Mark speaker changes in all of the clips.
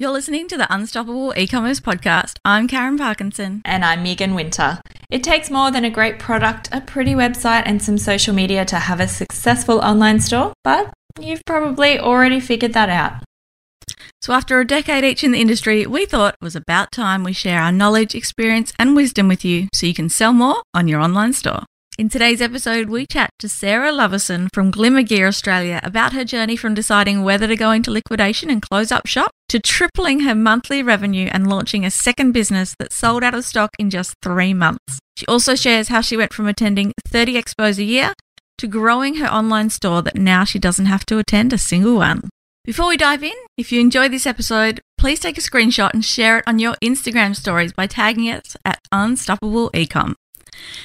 Speaker 1: You're listening to the Unstoppable E-commerce podcast. I'm Karyn Parkinson.
Speaker 2: And I'm Megan Winter. It takes more than a great product, a pretty website, and some social media to have a successful online store, but you've probably already figured that out.
Speaker 1: So, after a decade each in the industry, we thought it was about time we share our knowledge, experience, and wisdom with you so you can sell more on your online store. In today's episode, we chat to Sarah Lovison from Glimmer Gear Australia about her journey from deciding whether to go into liquidation and close up shop to tripling her monthly revenue and launching a second business that sold out of stock in just three months. She also shares how she went from attending 30 expos a year to growing her online store that now she doesn't have to attend a single one. Before we dive in, if you enjoyed this episode, please take a screenshot and share it on your Instagram stories by tagging us at Unstoppable Ecom.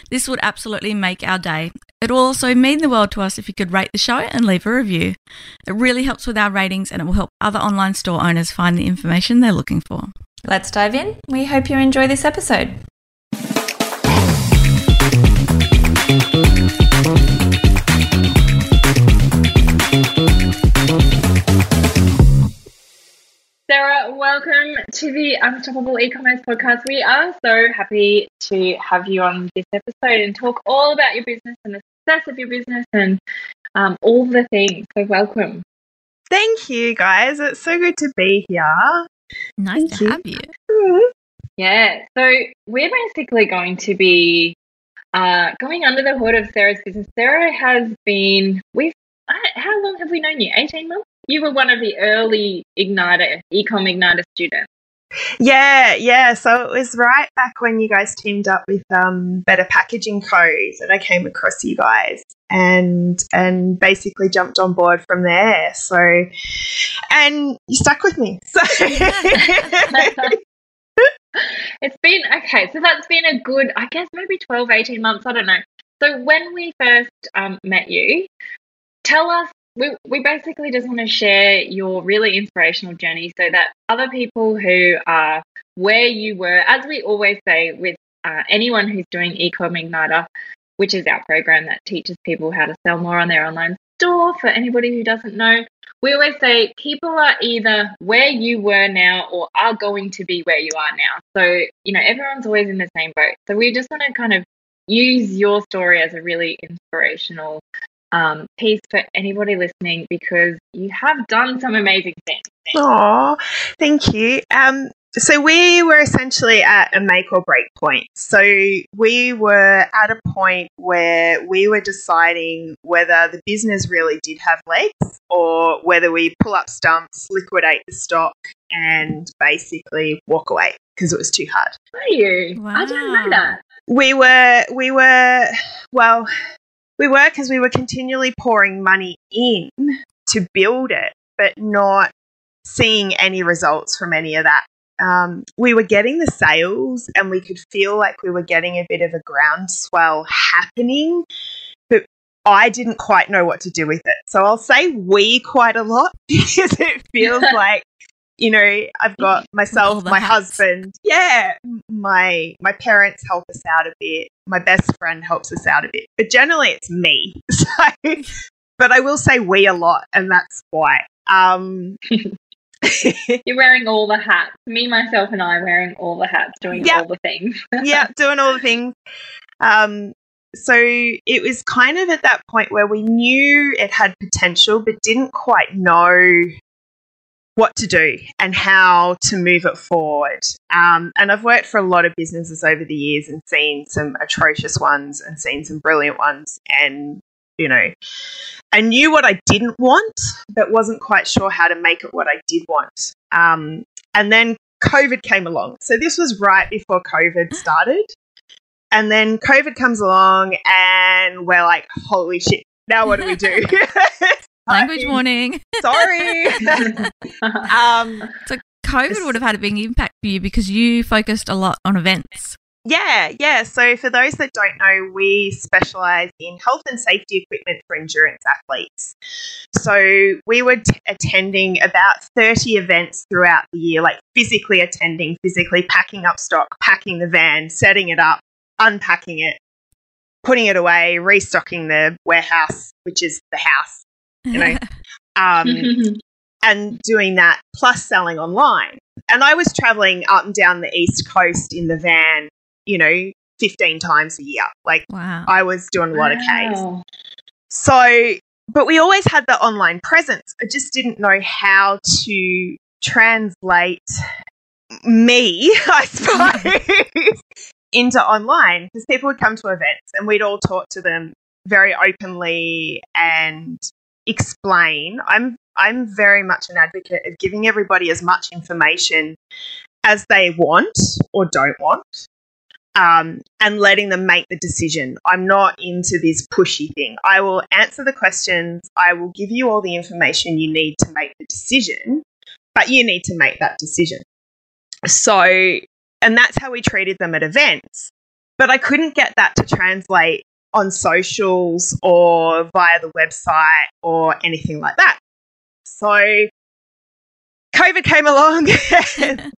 Speaker 1: This would absolutely make our day. It will also mean the world to us if you could rate the show and leave a review. It really helps with our ratings and it will help other online store owners find the information they're looking for.
Speaker 2: Let's dive in. We hope you enjoy this episode.
Speaker 3: Sarah, welcome to the Unstoppable E-commerce podcast. We are so happy to have you on this episode and talk all about your business and the success of your business and um, all the things. So, welcome.
Speaker 4: Thank you, guys. It's so good to be here.
Speaker 1: Nice Thank to you. have you.
Speaker 3: Yeah. So, we're basically going to be uh, going under the hood of Sarah's business. Sarah has been, we've, how long have we known you? 18 months? you were one of the early Igniter, Ecom Igniter students.
Speaker 4: Yeah, yeah. So it was right back when you guys teamed up with um, Better Packaging Co. that I came across you guys and and basically jumped on board from there. So and you stuck with me. So
Speaker 3: it's been okay. So that's been a good, I guess, maybe 12, 18 months. I don't know. So when we first um, met you, tell us we, we basically just want to share your really inspirational journey so that other people who are where you were, as we always say with uh, anyone who's doing Ecom Igniter, which is our program that teaches people how to sell more on their online store, for anybody who doesn't know, we always say people are either where you were now or are going to be where you are now. So, you know, everyone's always in the same boat. So we just want to kind of use your story as a really inspirational um, piece for anybody listening because you have done some amazing things.
Speaker 4: Oh, thank you. Um, so we were essentially at a make or break point. So we were at a point where we were deciding whether the business really did have legs or whether we pull up stumps, liquidate the stock, and basically walk away because it was too hard.
Speaker 3: Are you? Wow. I didn't know that.
Speaker 4: We were, we were, well, we were because we were continually pouring money in to build it, but not seeing any results from any of that. Um, we were getting the sales and we could feel like we were getting a bit of a groundswell happening, but I didn't quite know what to do with it. So I'll say we quite a lot because it feels like you know, I've got myself, my husband. Yeah, my my parents help us out a bit. My best friend helps us out a bit, but generally it's me. So, but I will say we a lot, and that's why. Um,
Speaker 3: You're wearing all the hats. Me, myself, and I wearing all the hats, doing all the things.
Speaker 4: yeah, doing all the things. Um, so it was kind of at that point where we knew it had potential, but didn't quite know what to do and how to move it forward. Um, and I've worked for a lot of businesses over the years and seen some atrocious ones and seen some brilliant ones. And, you know, I knew what I didn't want, but wasn't quite sure how to make it what I did want. Um, and then COVID came along. So this was right before COVID started. And then COVID comes along and we're like, holy shit, now what do we do?
Speaker 1: Language warning.
Speaker 4: Sorry.
Speaker 1: um, so COVID would have had a big impact for you because you focused a lot on events.
Speaker 4: Yeah, yeah. So for those that don't know, we specialize in health and safety equipment for endurance athletes. So we were t- attending about 30 events throughout the year, like physically attending, physically packing up stock, packing the van, setting it up, unpacking it, putting it away, restocking the warehouse, which is the house, you know. um, and doing that plus selling online. And I was traveling up and down the East Coast in the van, you know, 15 times a year. Like
Speaker 1: Wow.
Speaker 4: I was doing a lot of Ks. So, but we always had the online presence. I just didn't know how to translate me, I suppose, into online because people would come to events and we'd all talk to them very openly and explain. I'm I'm very much an advocate of giving everybody as much information as they want or don't want um, and letting them make the decision. I'm not into this pushy thing. I will answer the questions, I will give you all the information you need to make the decision, but you need to make that decision. So, and that's how we treated them at events. But I couldn't get that to translate on socials or via the website or anything like that. So, COVID came along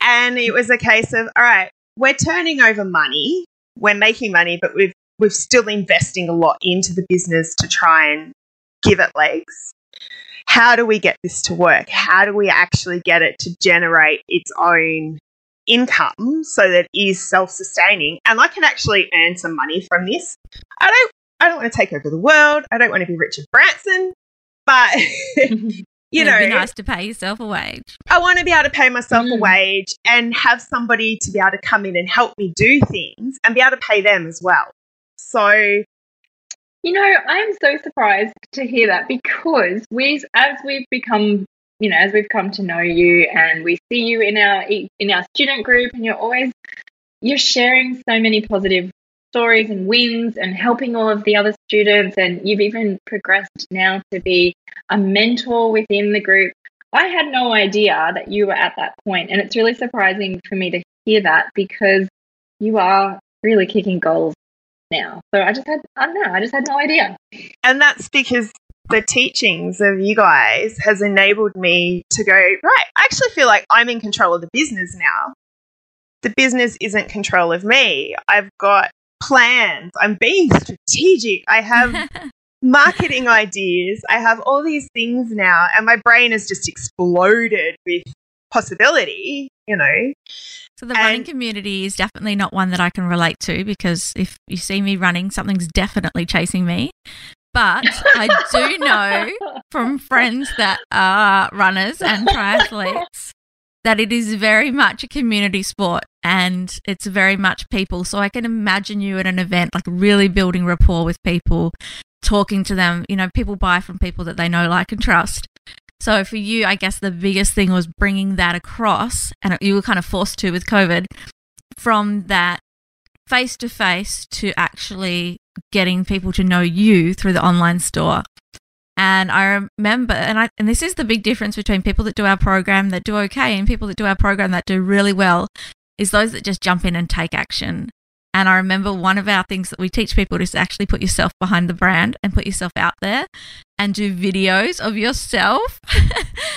Speaker 4: and it was a case of, all right, we're turning over money, we're making money, but we've we're still investing a lot into the business to try and give it legs. How do we get this to work? How do we actually get it to generate its own income so that it is self-sustaining and I can actually earn some money from this? I don't I don't want to take over the world. I don't want to be Richard Branson, but you
Speaker 1: It'd
Speaker 4: know,
Speaker 1: be nice to pay yourself a wage.
Speaker 4: I want to be able to pay myself a
Speaker 3: Mm.
Speaker 4: wage and have somebody to be able to come in and help me do things and be able to pay them as well. So,
Speaker 3: You know, I'm so surprised to hear that because we, as we've become, you know, as we've come to know you and we see you in our in our student group, and you're always you're sharing so many positive stories and wins and helping all of the other students, and you've even progressed now to be a mentor within the group. I had no idea that you were at that point, and it's really surprising for me to hear that because you are really kicking goals now. So I just had, I don't know, I just had no idea.
Speaker 4: and that's because the teachings of you guys has enabled me to go, right, I actually feel like I'm in control of the business now. The business isn't control of me. I've got plans. I'm being strategic. I have marketing ideas. I have all these things now, and my brain has just exploded with possibility, you know.
Speaker 1: So the running community is definitely not one that I can relate to because if you see me running, something's definitely chasing me. But I do know from friends that are runners and triathletes that it is very much a community sport and it's very much people. So I can imagine you at an event, like really building rapport with people, talking to them. You know, people buy from people that they know, like, and trust. So for you, I guess the biggest thing was bringing that across, and you were kind of forced to with COVID, from that face to face to actually getting people to know you through the online store. And I remember, and I, and this is the big difference between people that do our program that do okay and people that do our program that do really well, is those that just jump in and take action. And I remember one of our things that we teach people is to actually put yourself behind the brand and put yourself out there and do videos of yourself.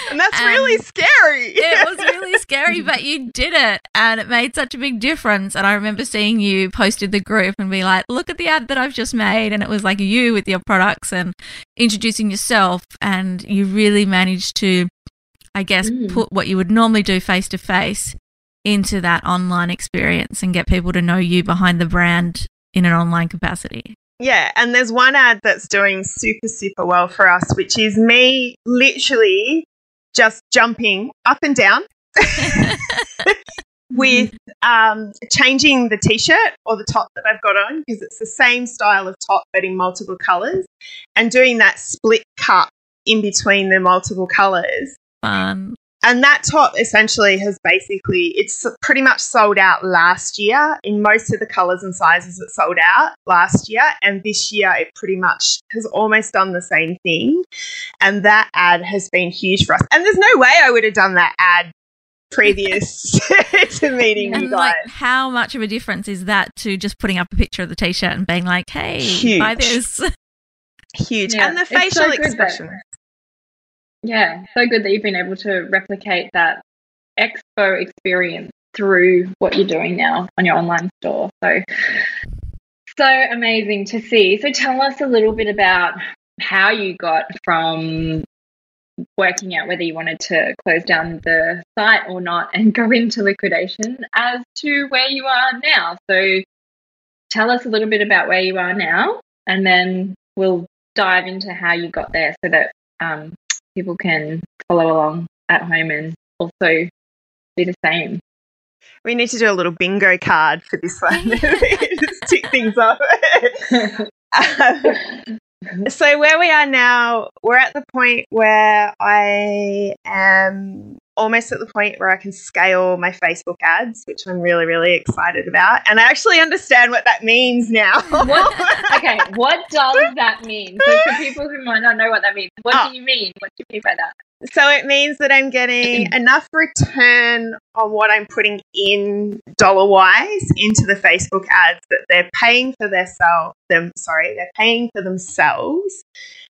Speaker 4: And that's
Speaker 1: And
Speaker 4: really scary.
Speaker 1: it was really scary, but you did it and it made such a big difference. And I remember seeing you posted the group and be like, look at the ad that I've just made. And it was like you with your products and introducing yourself. And you really managed to, I guess,
Speaker 3: Mm.
Speaker 1: put what you would normally do face to face into that online experience and get people to know you behind the brand in an online capacity.
Speaker 4: Yeah, and there's one ad that's doing super, super well for us, which is me literally just jumping up and down with um, changing the t shirt or the top that I've got on because it's the same style of top but in multiple colors and doing that split cut in between the multiple colors.
Speaker 1: Fun.
Speaker 4: And that top essentially has basically, it's pretty much sold out last year. In most of the colours and sizes, it sold out last year. And this year, it pretty much has almost done the same thing. And that ad has been huge for us. And there's no way I would have done that ad previous to meeting you guys.
Speaker 1: like, how much of a difference is that to just putting up a picture of the t-shirt and being like, "Hey, buy
Speaker 4: Huge.
Speaker 1: this"?
Speaker 4: huge.
Speaker 3: Yeah,
Speaker 4: and the
Speaker 3: it's so
Speaker 4: facial
Speaker 3: good
Speaker 4: expression.
Speaker 3: Yeah, so good that you've been able to replicate that expo experience through what you're doing now on your online store. So, so amazing to see. So, tell us a little bit about how you got from working out whether you wanted to close down the site or not and go into liquidation as to where you are now. So tell us a little bit about where you are now, and then we'll dive into how you got there so that um, people can follow along at home and also be the same.
Speaker 4: We need to do a little bingo card for this one. Just tick things off. um, so where we are now, we're at the point where I am almost at the point where I can scale my Facebook ads, which I'm really, really excited about. And I actually understand what that means now.
Speaker 3: what, okay, what does that mean? So for people who might not know what that means, what oh. do you mean? What do you mean by that?
Speaker 4: So it means that I'm getting enough return on what I'm putting in dollar wise into the Facebook ads that they're paying for their self them sorry, they're paying for themselves,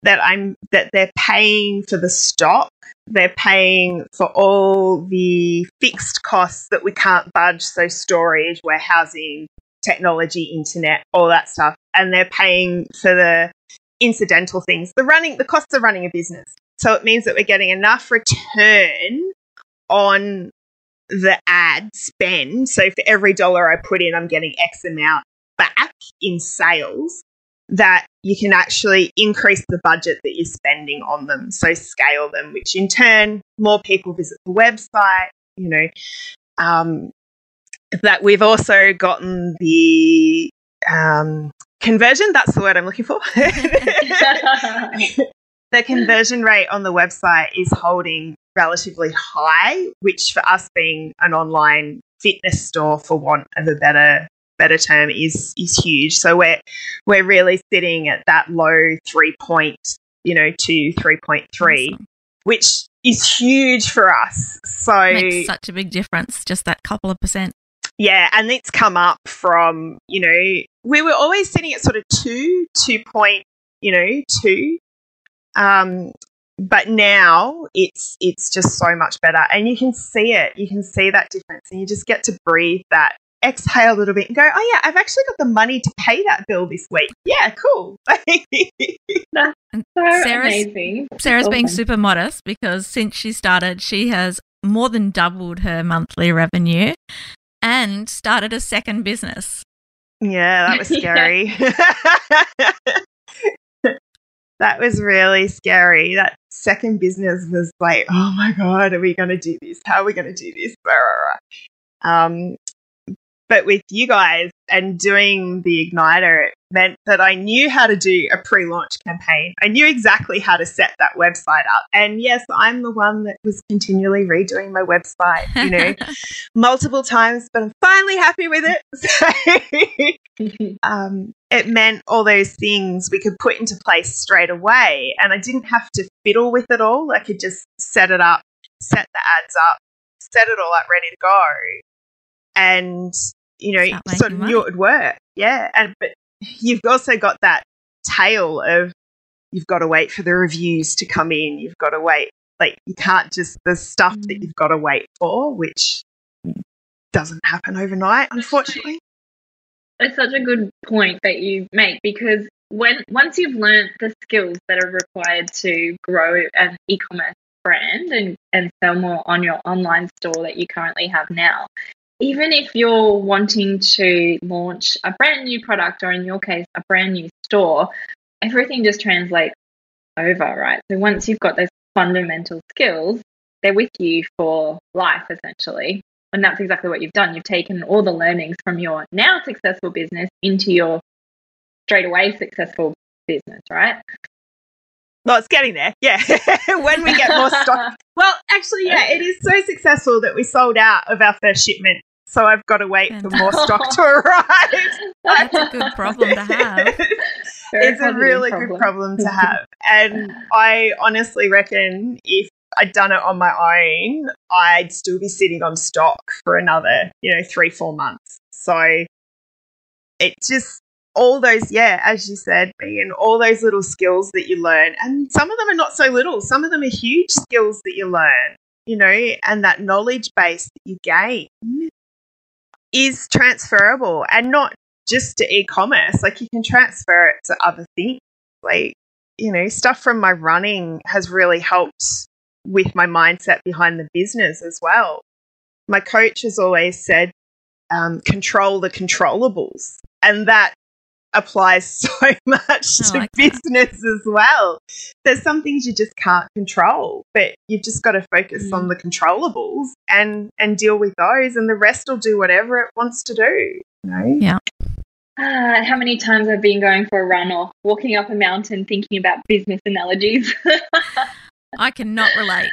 Speaker 4: that I'm that they're paying for the stock, they're paying for all the fixed costs that we can't budge, so storage, warehousing, technology, internet, all that stuff. And they're paying for the incidental things, the running the costs of running a business. So it means that we're getting enough return on the ad spend. So for every dollar I put in, I'm getting X amount back in sales that you can actually increase the budget that you're spending on them. So scale them, which in turn, more people visit the website, you know. Um, that we've also gotten the um, conversion, that's the word I'm looking for. the conversion rate on the website is holding relatively high, which for us being an online fitness store, for want of a better better term, is is huge. So we're we're really sitting at that low three point, you know, to three point three, awesome. which is huge for us. So
Speaker 1: makes such a big difference, just that couple of percent.
Speaker 4: Yeah, and it's come up from, you know, we were always sitting at sort of two, two point, you know, two um, but now it's it's just so much better, and you can see it. You can see that difference, and you just get to breathe that exhale a little bit and go, oh yeah, I've actually got the money to pay that bill this week. Yeah, cool.
Speaker 3: That's so Sarah's, amazing.
Speaker 1: Sarah's awesome. being super modest because since she started, she has more than doubled her monthly revenue and started a second business.
Speaker 4: Yeah, that was scary that was really scary. That second business was like, oh my God, are we going to do this? How are we going to do this? Um, but with you guys and doing the Igniter, it meant that I knew how to do a pre launch campaign. I knew exactly how to set that website up. And yes, I'm the one that was continually redoing my website, you know, multiple times, but I'm finally happy with it. So um, it meant all those things we could put into place straight away. And I didn't have to fiddle with it all. I could just set it up, set the ads up, set it all up ready to go. And you know, sort of money. knew it would work. Yeah. And but you've also got that tail of you've got to wait for the reviews to come in. You've got to wait. Like you can't just the stuff mm. that you've got to wait for, which doesn't happen overnight, unfortunately.
Speaker 3: It's such a good point that you make because when once you've learned the skills that are required to grow an e-commerce brand and, and sell more on your online store that you currently have now, even if you're wanting to launch a brand new product or in your case a brand new store everything just translates over right so once you've got those fundamental skills they're with you for life essentially and that's exactly what you've done you've taken all the learnings from your now successful business into your straight away successful business right
Speaker 4: well, it's getting there. Yeah. when we get more stock. Well, actually, yeah, it is so successful that we sold out of our first shipment so I've got to wait for more stock to arrive.
Speaker 1: That's a good problem to have.
Speaker 4: it's a really problem. good problem to have. And I honestly reckon if I'd done it on my own, I'd still be sitting on stock for another, you know, three, four months. So it just all those, yeah, as you said, being all those little skills that you learn, and some of them are not so little. Some of them are huge skills that you learn, you know, and that knowledge base that you gain is transferable and not just to e-commerce like you can transfer it to other things like you know stuff from my running has really helped with my mindset behind the business as well. My coach has always said, um, control the controllables. And that applies so much to
Speaker 1: like that.
Speaker 4: business as well. There's some things you just can't control, but you've just got to focus
Speaker 2: Mm.
Speaker 4: on the controllables and and deal with those, and the rest will do whatever it wants to do. You know?
Speaker 3: Ah, how many times I've been going for a run or walking up a mountain thinking about business analogies.
Speaker 1: I cannot relate.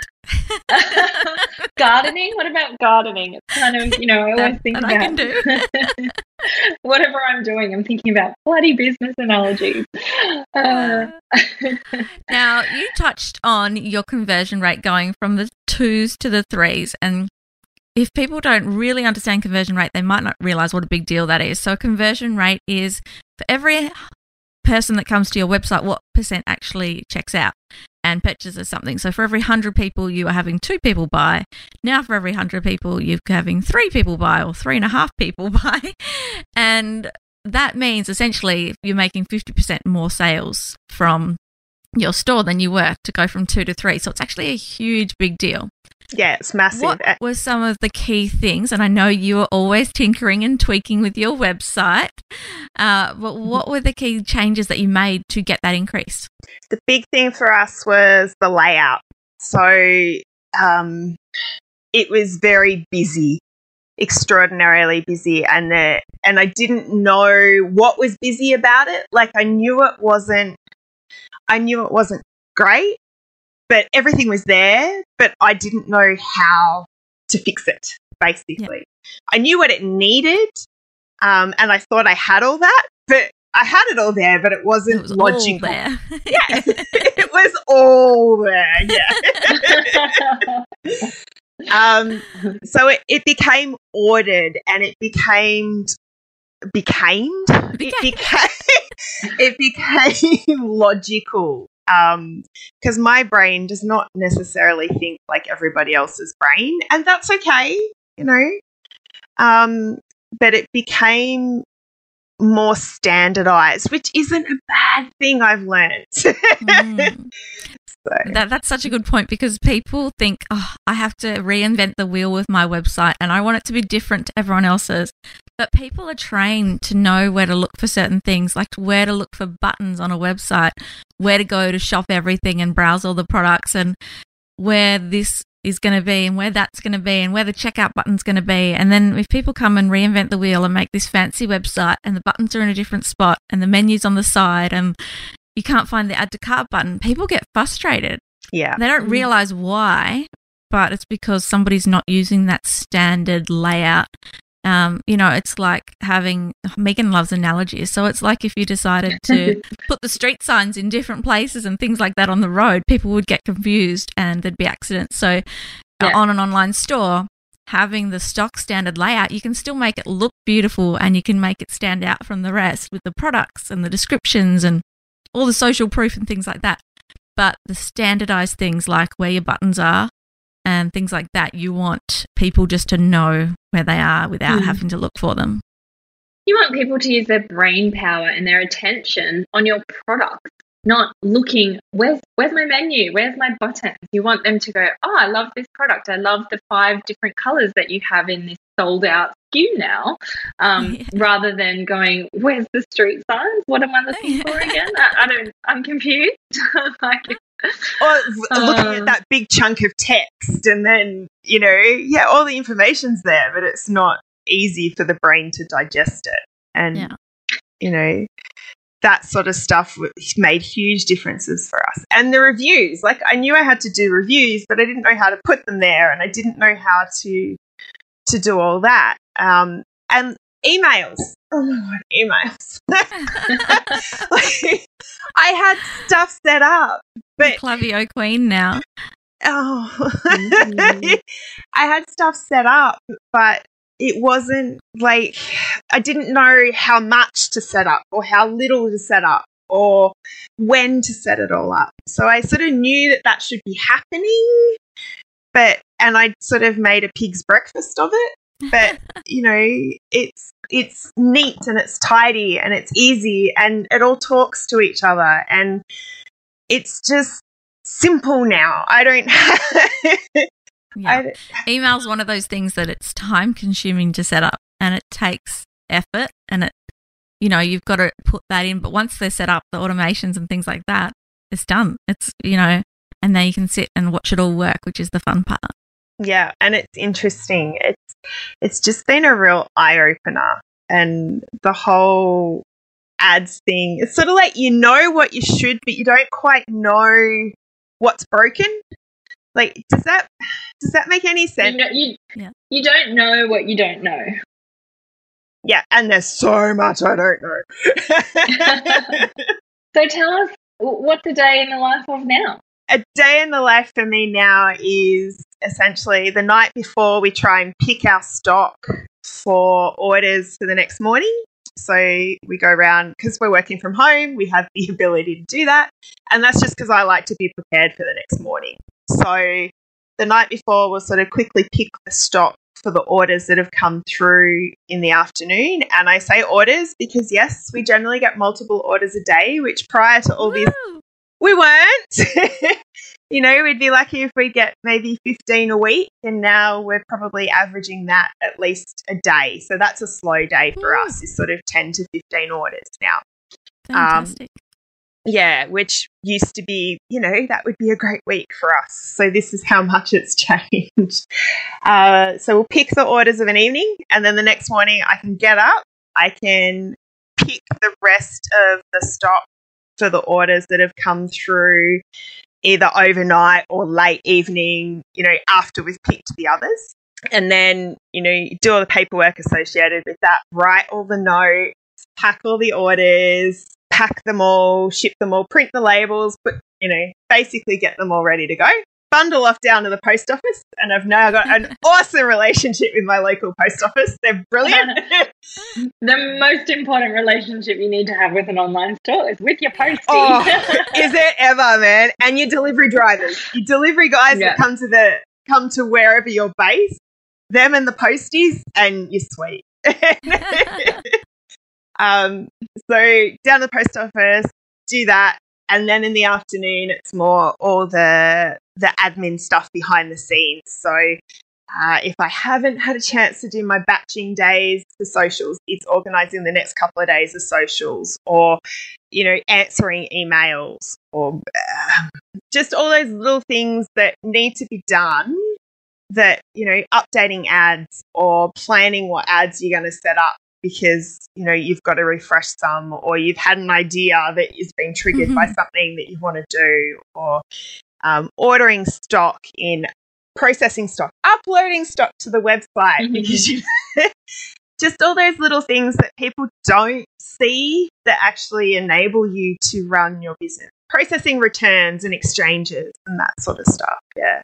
Speaker 3: gardening? What about gardening? It's kind of, you know, I always think
Speaker 1: that
Speaker 3: about
Speaker 1: I can do.
Speaker 3: whatever I'm doing, I'm thinking about bloody business analogies. Uh,
Speaker 1: Now, you touched on your conversion rate going from the twos to the threes. And if people don't really understand conversion rate, they might not realize what a big deal that is. So, conversion rate is for every person that comes to your website, what percent actually checks out and purchases something. So, for every 100 people, you are having two people buy. Now, for every 100 people, you're having three people buy or three and a half people buy. And that means essentially you're making 50% more sales from your store than you were to go from two to three. So it's actually a huge big deal.
Speaker 4: Yeah, it's massive.
Speaker 1: What
Speaker 4: Uh,
Speaker 1: were some of the key things? And I know you were always tinkering and tweaking with your website, uh, but what were the key changes that you made to get that increase?
Speaker 4: the big thing for us was the layout. So um, it was very busy, extraordinarily busy, and the and I didn't know what was busy about it. Like I knew it wasn't, I knew it wasn't great, but everything was there, but I didn't know how to fix it. Basically, I knew what it needed, um, and I thought I had all that, but I had it all there, but it wasn't
Speaker 1: It was
Speaker 4: logical.
Speaker 1: there.
Speaker 4: Yes, it was all there. Yeah. um, so it, it became ordered and it became became it
Speaker 1: Became.
Speaker 4: became it became logical. Um, because my brain does not necessarily think like everybody else's brain, and that's okay, you know. Um, but it became more standardized, which isn't a bad thing I've learned.
Speaker 1: Mm.
Speaker 4: so,
Speaker 1: That, that's such a good point because people think, oh, I have to reinvent the wheel with my website and I want it to be different to everyone else's. But people are trained to know where to look for certain things, like where to look for buttons on a website, where to go to shop everything and browse all the products, and where this is going to be and where that's going to be and where the checkout button's going to be. And then if people come and reinvent the wheel and make this fancy website and the buttons are in a different spot and the menu's on the side and you can't find the add to cart button, people get frustrated.
Speaker 4: yeah.
Speaker 1: They don't
Speaker 3: Mm.
Speaker 1: realize why, but it's because somebody's not using that standard layout. Um, you know, it's like having Megan loves analogies. So it's like if you decided to put the street signs in different places and things like that on the road, people would get confused and there'd be accidents. So
Speaker 3: Yeah.
Speaker 1: on an online store, having the stock standard layout, you can still make it look beautiful and you can make it stand out from the rest with the products and the descriptions and all the social proof and things like that. But the standardized things like where your buttons are and things like that, you want people just to know where they are without
Speaker 3: Mm.
Speaker 1: having to look for them.
Speaker 3: you want people to use their brain power and their attention on your product, not looking, where's where's my menu? Where's my buttons? You want them to go, oh, I love this product. I love the five different colors that you have in this sold out SKU now, um,
Speaker 1: Yeah.
Speaker 3: rather than going, where's the street signs? What am I looking for again? I, I don't, I'm confused. like,
Speaker 4: Or looking
Speaker 3: Um,
Speaker 4: at that big chunk of text, and then you know, yeah, all the information's there, but it's not easy for the brain to digest it, and
Speaker 1: Yeah.
Speaker 4: you know. That sort of stuff made huge differences for us. And the reviews, like I knew I had to do reviews, but I didn't know how to put them there, and I didn't know how to to do all that. Um, and emails. Oh my god, emails! like, I had stuff set up, but
Speaker 1: Klaviyo Queen now.
Speaker 4: oh,
Speaker 3: Mhm.
Speaker 4: I had stuff set up, but it wasn't like I didn't know how much to set up or how little to set up or when to set it all up. So I sort of knew that that should be happening, but and I sort of made a pig's breakfast of it. But you know, it's it's neat and it's tidy and it's easy and it all talks to each other and it's just simple now. I don't have.
Speaker 1: Yeah.
Speaker 4: I
Speaker 1: Email's one of those things that it's time consuming to set up and it takes effort and it, you know, you've got to put that in. But once they're set up, the automations and things like that, it's done. It's, you know, and then you can sit and watch it all work, which is the fun part.
Speaker 4: Yeah, and it's interesting. It's it's just been a real eye opener, and the whole ads thing. It's sort of like you know what you should, but you don't quite know what's broken. Like, does that does that make any
Speaker 3: You,
Speaker 4: sense?
Speaker 3: know, you,
Speaker 1: Yeah.
Speaker 3: you don't know what you don't know.
Speaker 4: Yeah, and there's so much I don't know.
Speaker 3: So tell us, what's a day in the life of now?
Speaker 4: a day in the life for me now is essentially the night before we try and pick our stock for orders for the next morning. So we go around because we're working from home, we have the ability to do that. And that's just because I like to be prepared for the next morning. So the night before, we'll sort of quickly pick the stock for the orders that have come through in the afternoon. And I say orders because, yes, we generally get multiple orders a day, which prior to all
Speaker 1: Woo!
Speaker 4: we weren't. you know, we'd be lucky if we get maybe 15 a week, and now we're probably averaging that at least a day. So that's a slow day for
Speaker 1: Woo.
Speaker 4: us, is sort of 10 to 15 orders now.
Speaker 1: Fantastic.
Speaker 4: Yeah, which used to be, you know, that would be a great week for us. So this is how much it's changed. Uh, so we'll pick the orders of an evening, and then the next morning I can get up, I can pick the rest of the stock for the orders that have come through either overnight or late evening, you know, after we've picked the others. And then, you know, you do all the paperwork associated with that, write all the notes, pack all the orders, pack them all, ship them all, print the labels, but, you know, basically get them all ready to go. Bundle off down to the post office, and I've now got an awesome relationship with my local post office. They're brilliant.
Speaker 3: The most important relationship you need to have with an online store is with your postie.
Speaker 4: Oh, is it ever, man? And your delivery drivers, your delivery guys
Speaker 3: Yeah.
Speaker 4: that come to the come to wherever you're based, them and the posties, and you're sweet. um, so down to the post office, do that, and then in the afternoon, it's more all the the admin stuff behind the scenes. So. Uh, if I haven't had a chance to do my batching days for socials, it's organising the next couple of days of socials or you know, answering emails or uh, just all those little things that need to be done that, you know, updating ads or planning what ads you're going to set up because, you know, you've got to refresh some or you've had an idea that is being triggered by something that you want to do or um, ordering stock in processing stock, uploading stock to the website
Speaker 3: Mhm.
Speaker 4: because you just all those little things that people don't see that actually enable you to run your business. Processing returns and exchanges and that sort of stuff. Yeah.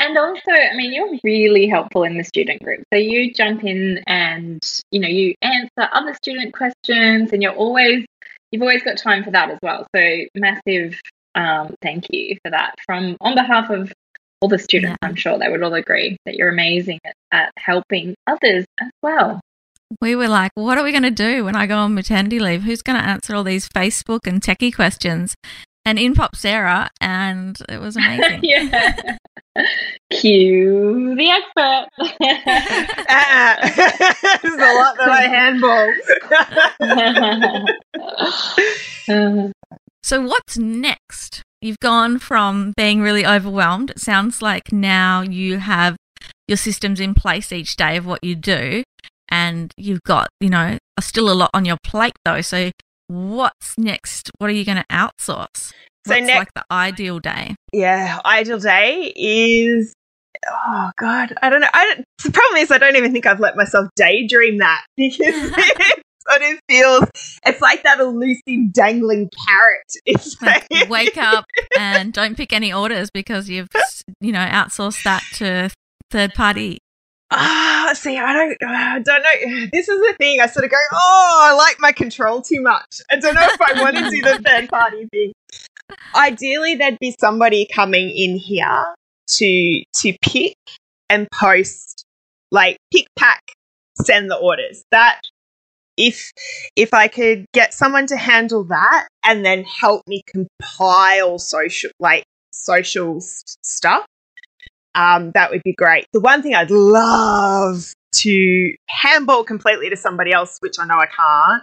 Speaker 3: And also, I mean, you're really helpful in the student group. So you jump in and, you know, you answer other student questions and you're always, you've always got time for that as well. So massive um, thank you for that from, on behalf of all the students,
Speaker 1: Yeah.
Speaker 3: I'm sure they would all agree that you're amazing at, at helping others as well.
Speaker 1: we were like, what are we going to do when I go on maternity leave? Who's going to answer all these Facebook and techie questions? And in popped Sarah, and it was amazing.
Speaker 3: yeah. Cue the expert.
Speaker 4: Ah, this is a lot that I handball.
Speaker 1: So, what's next? You've gone from being really overwhelmed. It sounds like now you have your systems in place each day of what you do, and you've got, you know, still a lot on your plate though. So, what's next? What are you going to outsource?
Speaker 4: So
Speaker 1: What's
Speaker 4: next-
Speaker 1: like the ideal day?
Speaker 4: yeah, ideal day is. Oh God, I don't know. I don't, the problem is I don't even think I've let myself daydream that because it feels it's like that elusive dangling carrot. It's
Speaker 1: Like,
Speaker 4: like,
Speaker 1: wake up and don't pick any orders because you've, you know, outsourced that to third party.
Speaker 4: Ah, see, I don't, I don't know. This is the thing. I sort of go, oh, I like my control too much. I don't know if I want to do the third party thing. Ideally, there'd be somebody coming in here to to pick and post, like pick, pack, send the orders. That if if I could get someone to handle that and then help me compile social like social s- stuff, um, that would be great. The one thing I'd love to handball completely to somebody else, which I know I can't,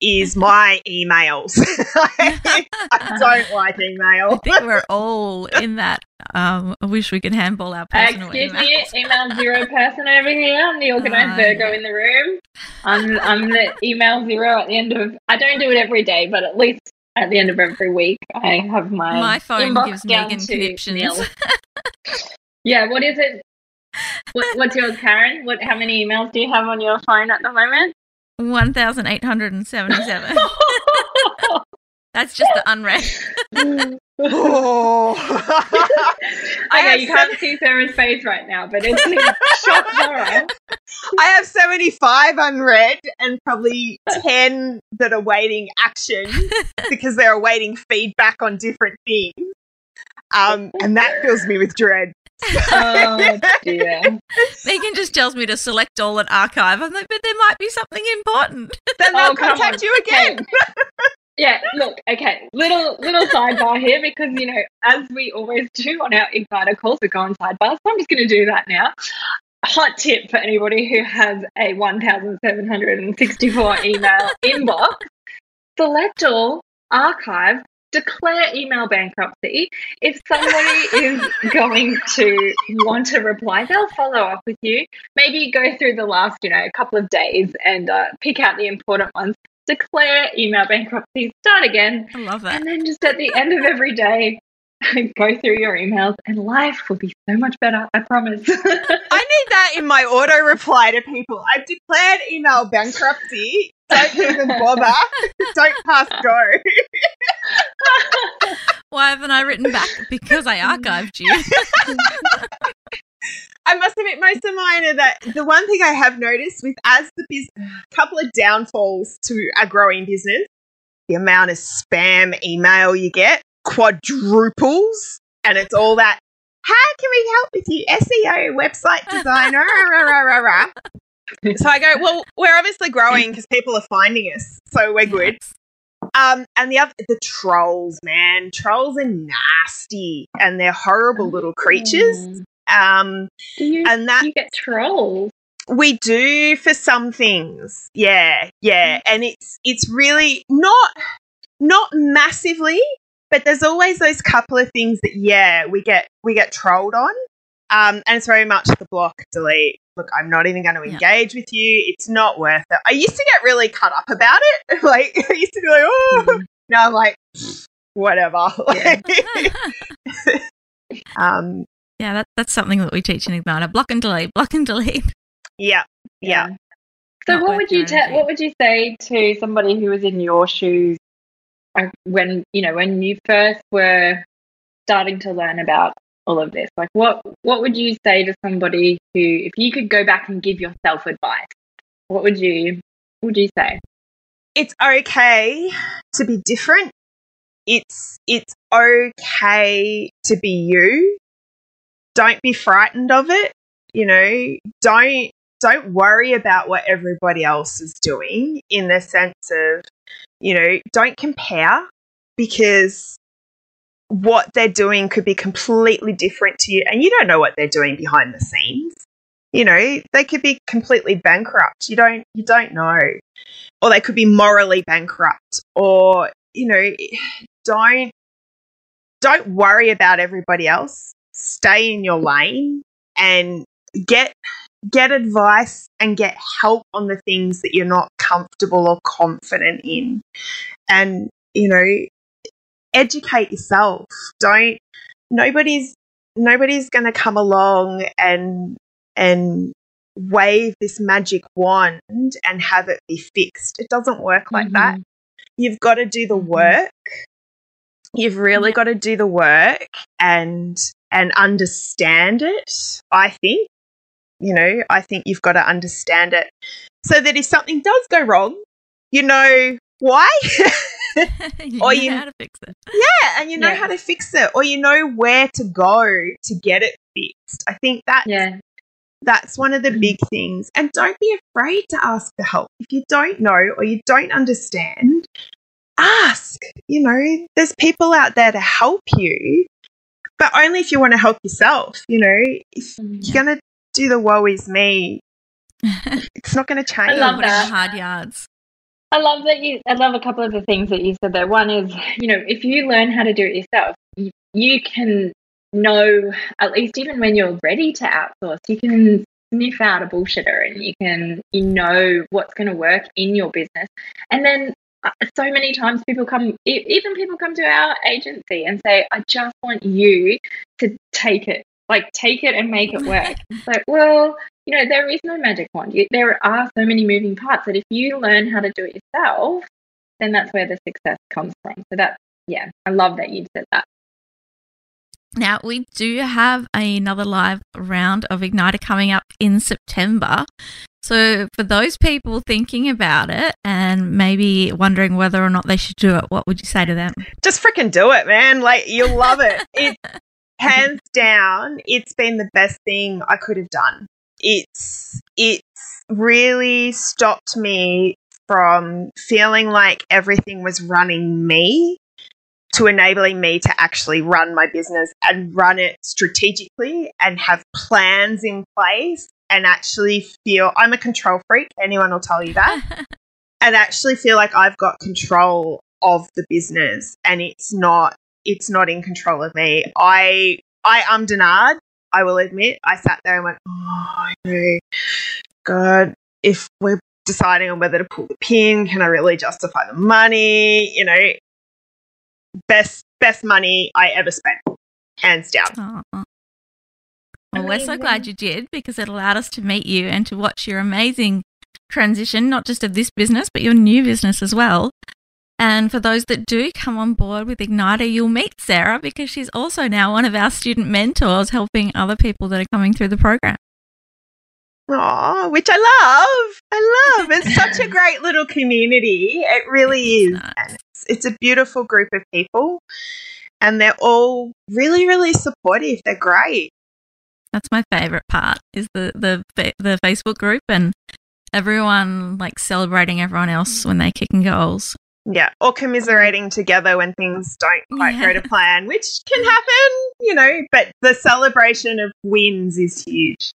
Speaker 4: is my emails. I don't like email.
Speaker 1: I think we're all in that. Um, I wish we could handball our personal
Speaker 3: Excuse
Speaker 1: emails.
Speaker 3: me, email zero person over here. I'm the organised
Speaker 1: Oh,
Speaker 3: Virgo
Speaker 1: yeah.
Speaker 3: in the room. I'm I'm the email zero at the end of. I don't do it every day, but at least at the end of every week, I have my
Speaker 1: My phone
Speaker 3: inbox
Speaker 1: gives Megan
Speaker 3: to
Speaker 1: conniptions.
Speaker 3: yeah, what is it? What, what's yours, Karyn? What? How many emails do you have on your phone at the moment?
Speaker 1: 1,877. That's just the unread.
Speaker 4: Oh. I
Speaker 3: okay, you can't see Sarah's face right now, but it's in shock horror.
Speaker 4: I have 75 unread and probably 10 that are waiting action because they're awaiting feedback on different things. Um, and that fills me with dread.
Speaker 3: Oh dear.
Speaker 1: Megan just tells me to select all and archive. I'm like, but there might be something important.
Speaker 4: Then
Speaker 3: Oh,
Speaker 4: they'll
Speaker 3: come
Speaker 4: contact you again.
Speaker 3: Yeah, look, okay, little little sidebar here because you know, as we always do on our Igniter calls, we go on sidebars. So I'm just going to do that now. Hot tip for anybody who has a 1,764 email inbox: select all, archive, declare email bankruptcy. If somebody is going to want to reply, they'll follow up with you. Maybe go through the last, you know, a couple of days and uh, pick out the important ones declare email bankruptcy, start again,
Speaker 1: I love that.
Speaker 3: and then just at the end of every day, go through your emails, and life will be so much better. I promise.
Speaker 4: I need that in my auto reply to people. I've declared email bankruptcy. Don't even bother. Don't pass go.
Speaker 1: Why haven't I written back? Because I archived you.
Speaker 4: I must admit, most of mine are that the one thing I have noticed with as the business, couple of downfalls to a growing business, the amount of spam email you get quadruples, and it's all that. How can we help with you, SEO, website designer? rah, rah, rah, rah, rah." so I go, well, we're obviously growing because people are finding us, so we're good. Um, and the other, the trolls, man, trolls are nasty, and they're horrible little creatures. Um,
Speaker 3: Do you,
Speaker 4: and that
Speaker 3: you get trolls?
Speaker 4: we do for some things. Yeah, yeah. And it's it's really not not massively, but there's always those couple of things that yeah, we get we get trolled on. Um and it's very much the block delete. Look, I'm not even going to
Speaker 1: Yeah.
Speaker 4: engage with you. It's not worth it. I used to get really cut up about it. Like I used to be like, oh now I'm like whatever. um
Speaker 1: yeah, that, that's something that we teach in Igniter. Block and delete, block and delete.
Speaker 4: yeah. Yeah.
Speaker 3: So
Speaker 1: Not
Speaker 3: what would you
Speaker 1: your
Speaker 3: tell? What would you say to somebody who was in your shoes when you know when you first were starting to learn about all of this? Like, what what would you say to somebody who, if you could go back and give yourself advice, what would you what would you say?
Speaker 4: it's okay to be different. It's it's okay to be you. Don't be frightened of it. You know, don't don't worry about what everybody else is doing in the sense of, you know, don't compare because what they're doing could be completely different to you and you don't know what they're doing behind the scenes. You know, they could be completely bankrupt. You don't you don't know or they could be morally bankrupt or you know don't don't worry about everybody else stay in your lane and get get advice and get help on the things that you're not comfortable or confident in and you know educate yourself don't nobody's nobody's going to come along and and wave this magic wand and have it be fixed. It doesn't work like that. You've got to do the
Speaker 3: Mhm.
Speaker 4: work. You've really got to do the work and and understand it, I think. You know, I think you've got to understand it so that if something does go wrong, you know why?
Speaker 1: you
Speaker 4: Or
Speaker 1: know
Speaker 4: you-
Speaker 1: how to fix it.
Speaker 4: yeah, and you know
Speaker 3: Yeah.
Speaker 4: how to fix it or you know where to go to get it fixed. I think that
Speaker 3: Yeah,
Speaker 4: that's one of the
Speaker 3: Mhm.
Speaker 4: big things. And don't be afraid to ask for help. If you don't know or you don't understand, ask. You know, there's people out there to help you. but only if you want to help yourself. You know, if
Speaker 3: Mm.
Speaker 4: you're going to do the woe is me, it's not going to change.
Speaker 3: I love
Speaker 1: Put in the
Speaker 3: that.
Speaker 1: hard yards.
Speaker 3: I love that you. I love a couple of the things that you said there. One is, you know, if you learn how to do it yourself, you, you can know at least even when you're ready to outsource, you can sniff out a bullshitter and you can you know what's going to work in your business. And then uh, so many times people come, even people come to our agency and say, "I just want you to take it, like take it and make it work." it's like, well, you know, there is no magic wand. You, there are so many moving parts that if you learn how to do it yourself, then that's where the success comes from. So that, yeah, I love that you said that.
Speaker 1: Now, we do have another live round of Igniter coming up in September. So, for those people thinking about it and maybe wondering whether or not they should do it, what would you say to them?
Speaker 4: Just freaking do it, man. Like, you'll love it. It, hands down, it's been the best thing I could have done. It's, it's really stopped me from feeling like everything was running me to enabling me to actually run my business and run it strategically and have plans in place and actually feel I'm a control freak. Anyone will tell you that. and actually feel like I've got control of the business and it's not it's not in control of me. I I am denied. I will admit. I sat there and went, Oh I. God, if we're deciding on whether to pull the pin, can I really justify the money? You know, best best money I ever spent. Hands down.
Speaker 1: Aw. Well, we're so glad you did because it allowed us to meet you and to watch your amazing transition, not just of this business, but your new business as well. And for those that do come on board with Igniter, you'll meet Sarah because she's also now one of our student mentors helping other people that are coming through the program.
Speaker 4: Oh, which I love. I love. It's such a great little community. It really is.
Speaker 1: Nice.
Speaker 4: It's, it's a beautiful group of people. And they're all really, really supportive. They're great.
Speaker 1: That's my favorite part is the the the Facebook group and everyone like celebrating everyone else mm. when they're kicking goals.
Speaker 4: Yeah. Or commiserating together when things don't quite
Speaker 1: Yeah.
Speaker 4: go to plan, which can happen, you know, but the celebration of wins is huge.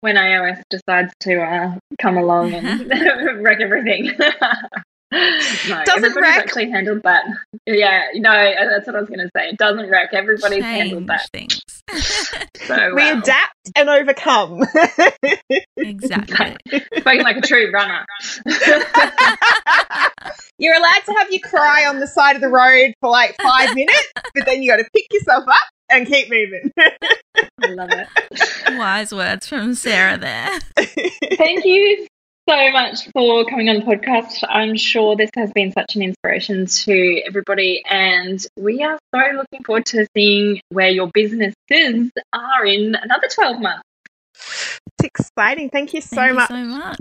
Speaker 3: When iOS decides to uh, come along and wreck everything. no,
Speaker 4: Doesn't wreck.
Speaker 3: actually handled that. Yeah, no, that's what I was going to say. It doesn't wreck. Everybody's handled that.
Speaker 1: things.
Speaker 3: So
Speaker 4: We adapt and overcome.
Speaker 1: exactly.
Speaker 3: Spoken like a true runner.
Speaker 4: You're allowed to have you cry on the side of the road for like five minutes, but then you got to pick yourself up and keep moving.
Speaker 3: I love it.
Speaker 1: Wise words from Sarah there.
Speaker 3: Thank you so much for coming on the podcast. I'm sure this has been such an inspiration to everybody, and we are so looking forward to seeing where your businesses are in another 12 months.
Speaker 4: It's exciting. Thank you so
Speaker 1: Thank
Speaker 4: much.
Speaker 1: You so much.